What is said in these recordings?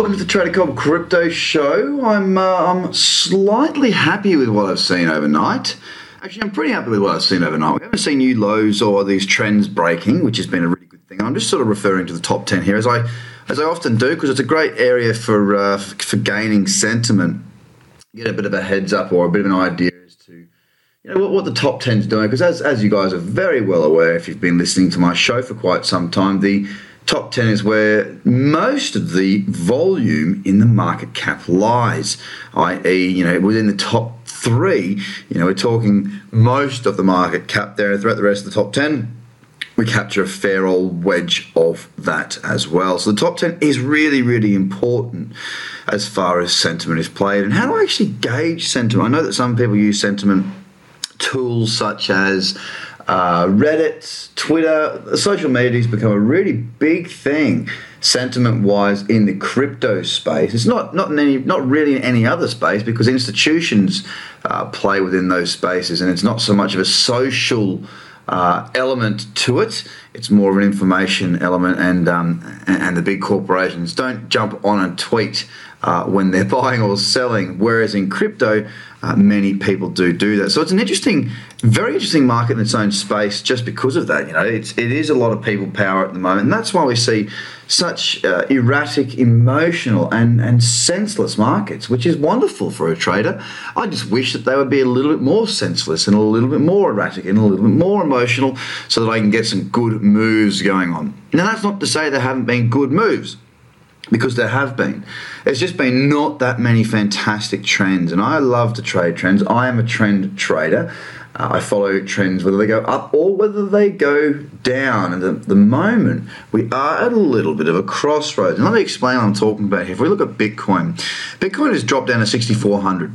Welcome to the Trader Cobb Crypto Show. I'm uh, I'm slightly happy with what I've seen overnight. Actually, I'm pretty happy with what I've seen overnight. We haven't seen new lows or these trends breaking, which has been a really good thing. I'm just sort of referring to the top ten here, as I as I often do, because it's a great area for uh, for gaining sentiment. Get a bit of a heads up or a bit of an idea as to you know what, what the top 10's doing. Because as as you guys are very well aware, if you've been listening to my show for quite some time, the top 10 is where most of the volume in the market cap lies, i.e., you know, within the top three, you know, we're talking most of the market cap there, throughout the rest of the top 10. We capture a fair old wedge of that as well. So the top 10 is really, really important as far as sentiment is played. And how do I actually gauge sentiment? I know that some people use sentiment tools such as uh, Reddit, Twitter, social media has become a really big thing sentiment wise in the crypto space. It's not not in any not really in any other space because institutions uh, play within those spaces, and it's not so much of a social. Uh, element to it. It's more of an information element, and um, and the big corporations don't jump on a tweet uh, when they're buying or selling. Whereas in crypto, uh, many people do do that. So it's an interesting, very interesting market in its own space, just because of that. You know, it's it is a lot of people power at the moment, and that's why we see such uh, erratic, emotional, and and senseless markets, which is wonderful for a trader. I just wish that they would be a little bit more senseless and a little bit more erratic and a little bit more emotional, so that I can get some good moves going on. Now, that's not to say there haven't been good moves because there have been. There's just been not that many fantastic trends, and I love to trade trends. I am a trend trader. Uh, I follow trends whether they go up or whether they go down. And at the moment, we are at a little bit of a crossroads. And let me explain what I'm talking about here. If we look at Bitcoin, Bitcoin has dropped down to 6,400.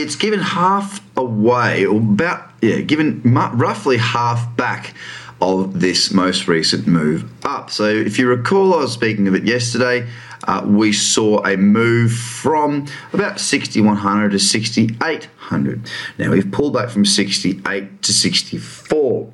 It's given half away, or about, yeah, given roughly half back of this most recent move up. So, if you recall, I was speaking of it yesterday. Uh, we saw a move from about 6100 to 6800. Now we've pulled back from 68 to 64.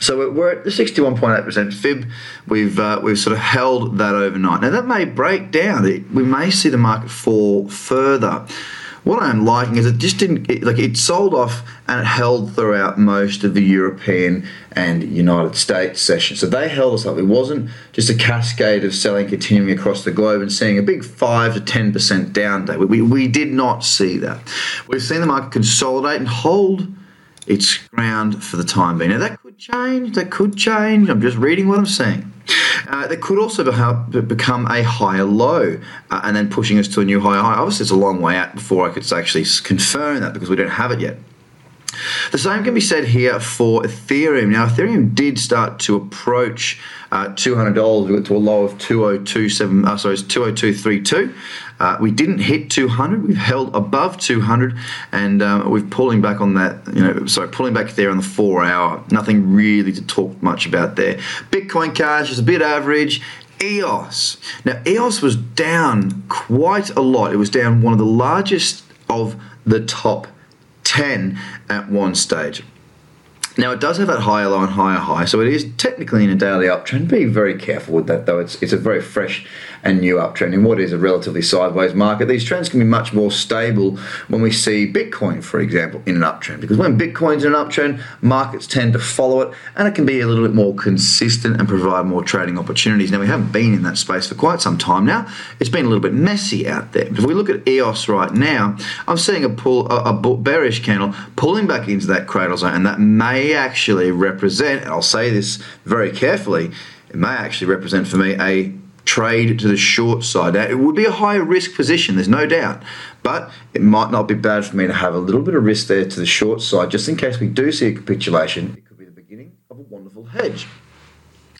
So we're at the 61.8% fib. We've uh, we've sort of held that overnight. Now that may break down. We may see the market fall further. What I'm liking is it just didn't it, like it sold off and it held throughout most of the European and United States session. So they held us up. It wasn't just a cascade of selling continuing across the globe and seeing a big five to ten percent down day. We, we, we did not see that. We've seen the market consolidate and hold its ground for the time being. Now that change. That could change. I'm just reading what I'm seeing. Uh, that could also become a higher low uh, and then pushing us to a new higher high. Obviously, it's a long way out before I could actually confirm that because we don't have it yet. The same can be said here for Ethereum. Now, Ethereum did start to approach uh, $200. We got to a low of 2027, uh, sorry, it's 20232. Uh, we didn't hit 200. We've held above 200, and um, we're pulling back on that. You know, sorry, pulling back there on the four hour. Nothing really to talk much about there. Bitcoin Cash is a bit average. EOS. Now, EOS was down quite a lot. It was down one of the largest of the top 10 at one stage. Now it does have that higher low and higher high, so it is technically in a daily uptrend. Be very careful with that, though. It's it's a very fresh and new uptrend in what is a relatively sideways market. These trends can be much more stable when we see Bitcoin, for example, in an uptrend. Because when Bitcoin's in an uptrend, markets tend to follow it, and it can be a little bit more consistent and provide more trading opportunities. Now we haven't been in that space for quite some time now. It's been a little bit messy out there. But if we look at EOS right now, I'm seeing a pull a, a bearish candle pulling back into that cradle zone, and that may actually represent. And I'll say this very carefully. It may actually represent for me a trade to the short side. Now, it would be a higher risk position, there's no doubt, but it might not be bad for me to have a little bit of risk there to the short side just in case we do see a capitulation. It could be the beginning of a wonderful hedge.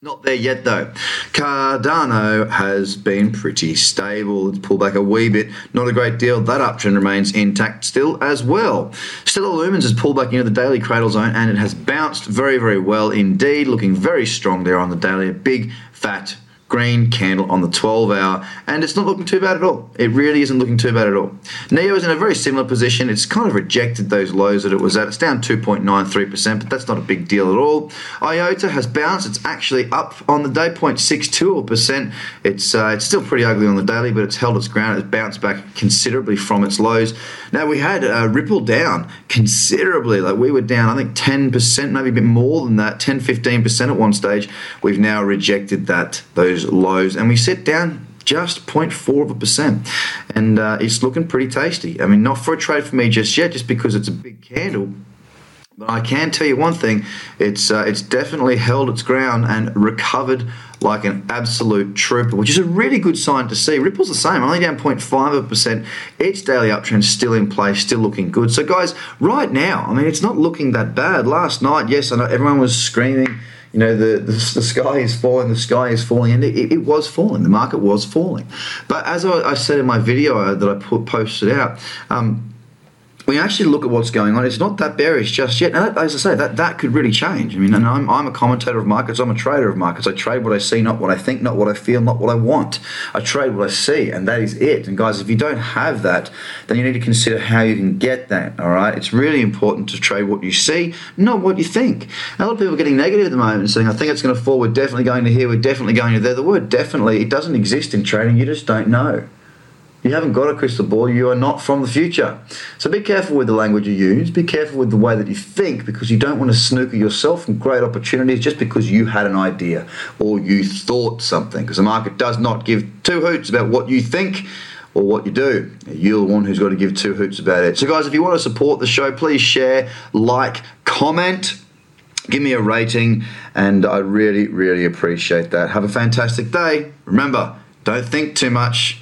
Not there yet though. Cardano has been pretty stable. It's pulled back a wee bit, not a great deal. That uptrend remains intact still as well. Stellar Lumens has pulled back into the daily cradle zone and it has bounced very, very well indeed, looking very strong there on the daily. A big, fat green candle on the 12 hour, and it's not looking too bad at all. It really isn't looking too bad at all. Neo is in a very similar position. It's kind of rejected those lows that it was at. It's down 2.93%, but that's not a big deal at all. IOTA has bounced. It's actually up on the day 0.62%. It's uh, it's still pretty ugly on the daily, but it's held its ground. It's bounced back considerably from its lows. Now we had uh, Ripple down considerably. Like we were down, I think 10%, maybe a bit more than that, 10, 15% at one stage. We've now rejected that those lows, and we sit down just 0.4 of a percent, and uh, it's looking pretty tasty. I mean, not for a trade for me just yet, just because it's a big candle. I can tell you one thing: it's uh, it's definitely held its ground and recovered like an absolute trooper, which is a really good sign to see. Ripple's the same, only down 0.5 of a percent. Its daily uptrend still in place, still looking good. So, guys, right now, I mean, it's not looking that bad. Last night, yes, I know everyone was screaming you know, the, the, the, sky is falling, the sky is falling, and it, it was falling. The market was falling. But as I, I said in my video that I put, posted out, um, we actually look at what's going on, it's not that bearish just yet. And as I say, that, that could really change. I mean, and I'm, I'm a commentator of markets, I'm a trader of markets. I trade what I see, not what I think, not what I feel, not what I want. I trade what I see, and that is it. And guys, if you don't have that, then you need to consider how you can get that, all right? It's really important to trade what you see, not what you think. A lot of people are getting negative at the moment, saying, I think it's going to fall, we're definitely going to here, we're definitely going to there. The word definitely, it doesn't exist in trading, you just don't know. You haven't got a crystal ball. You are not from the future. So be careful with the language you use. Be careful with the way that you think because you don't want to snooker yourself from great opportunities just because you had an idea or you thought something. Because the market does not give two hoots about what you think or what you do. You're the one who's got to give two hoots about it. So, guys, if you want to support the show, please share, like, comment. Give me a rating, and I really, really appreciate that. Have a fantastic day. Remember, don't think too much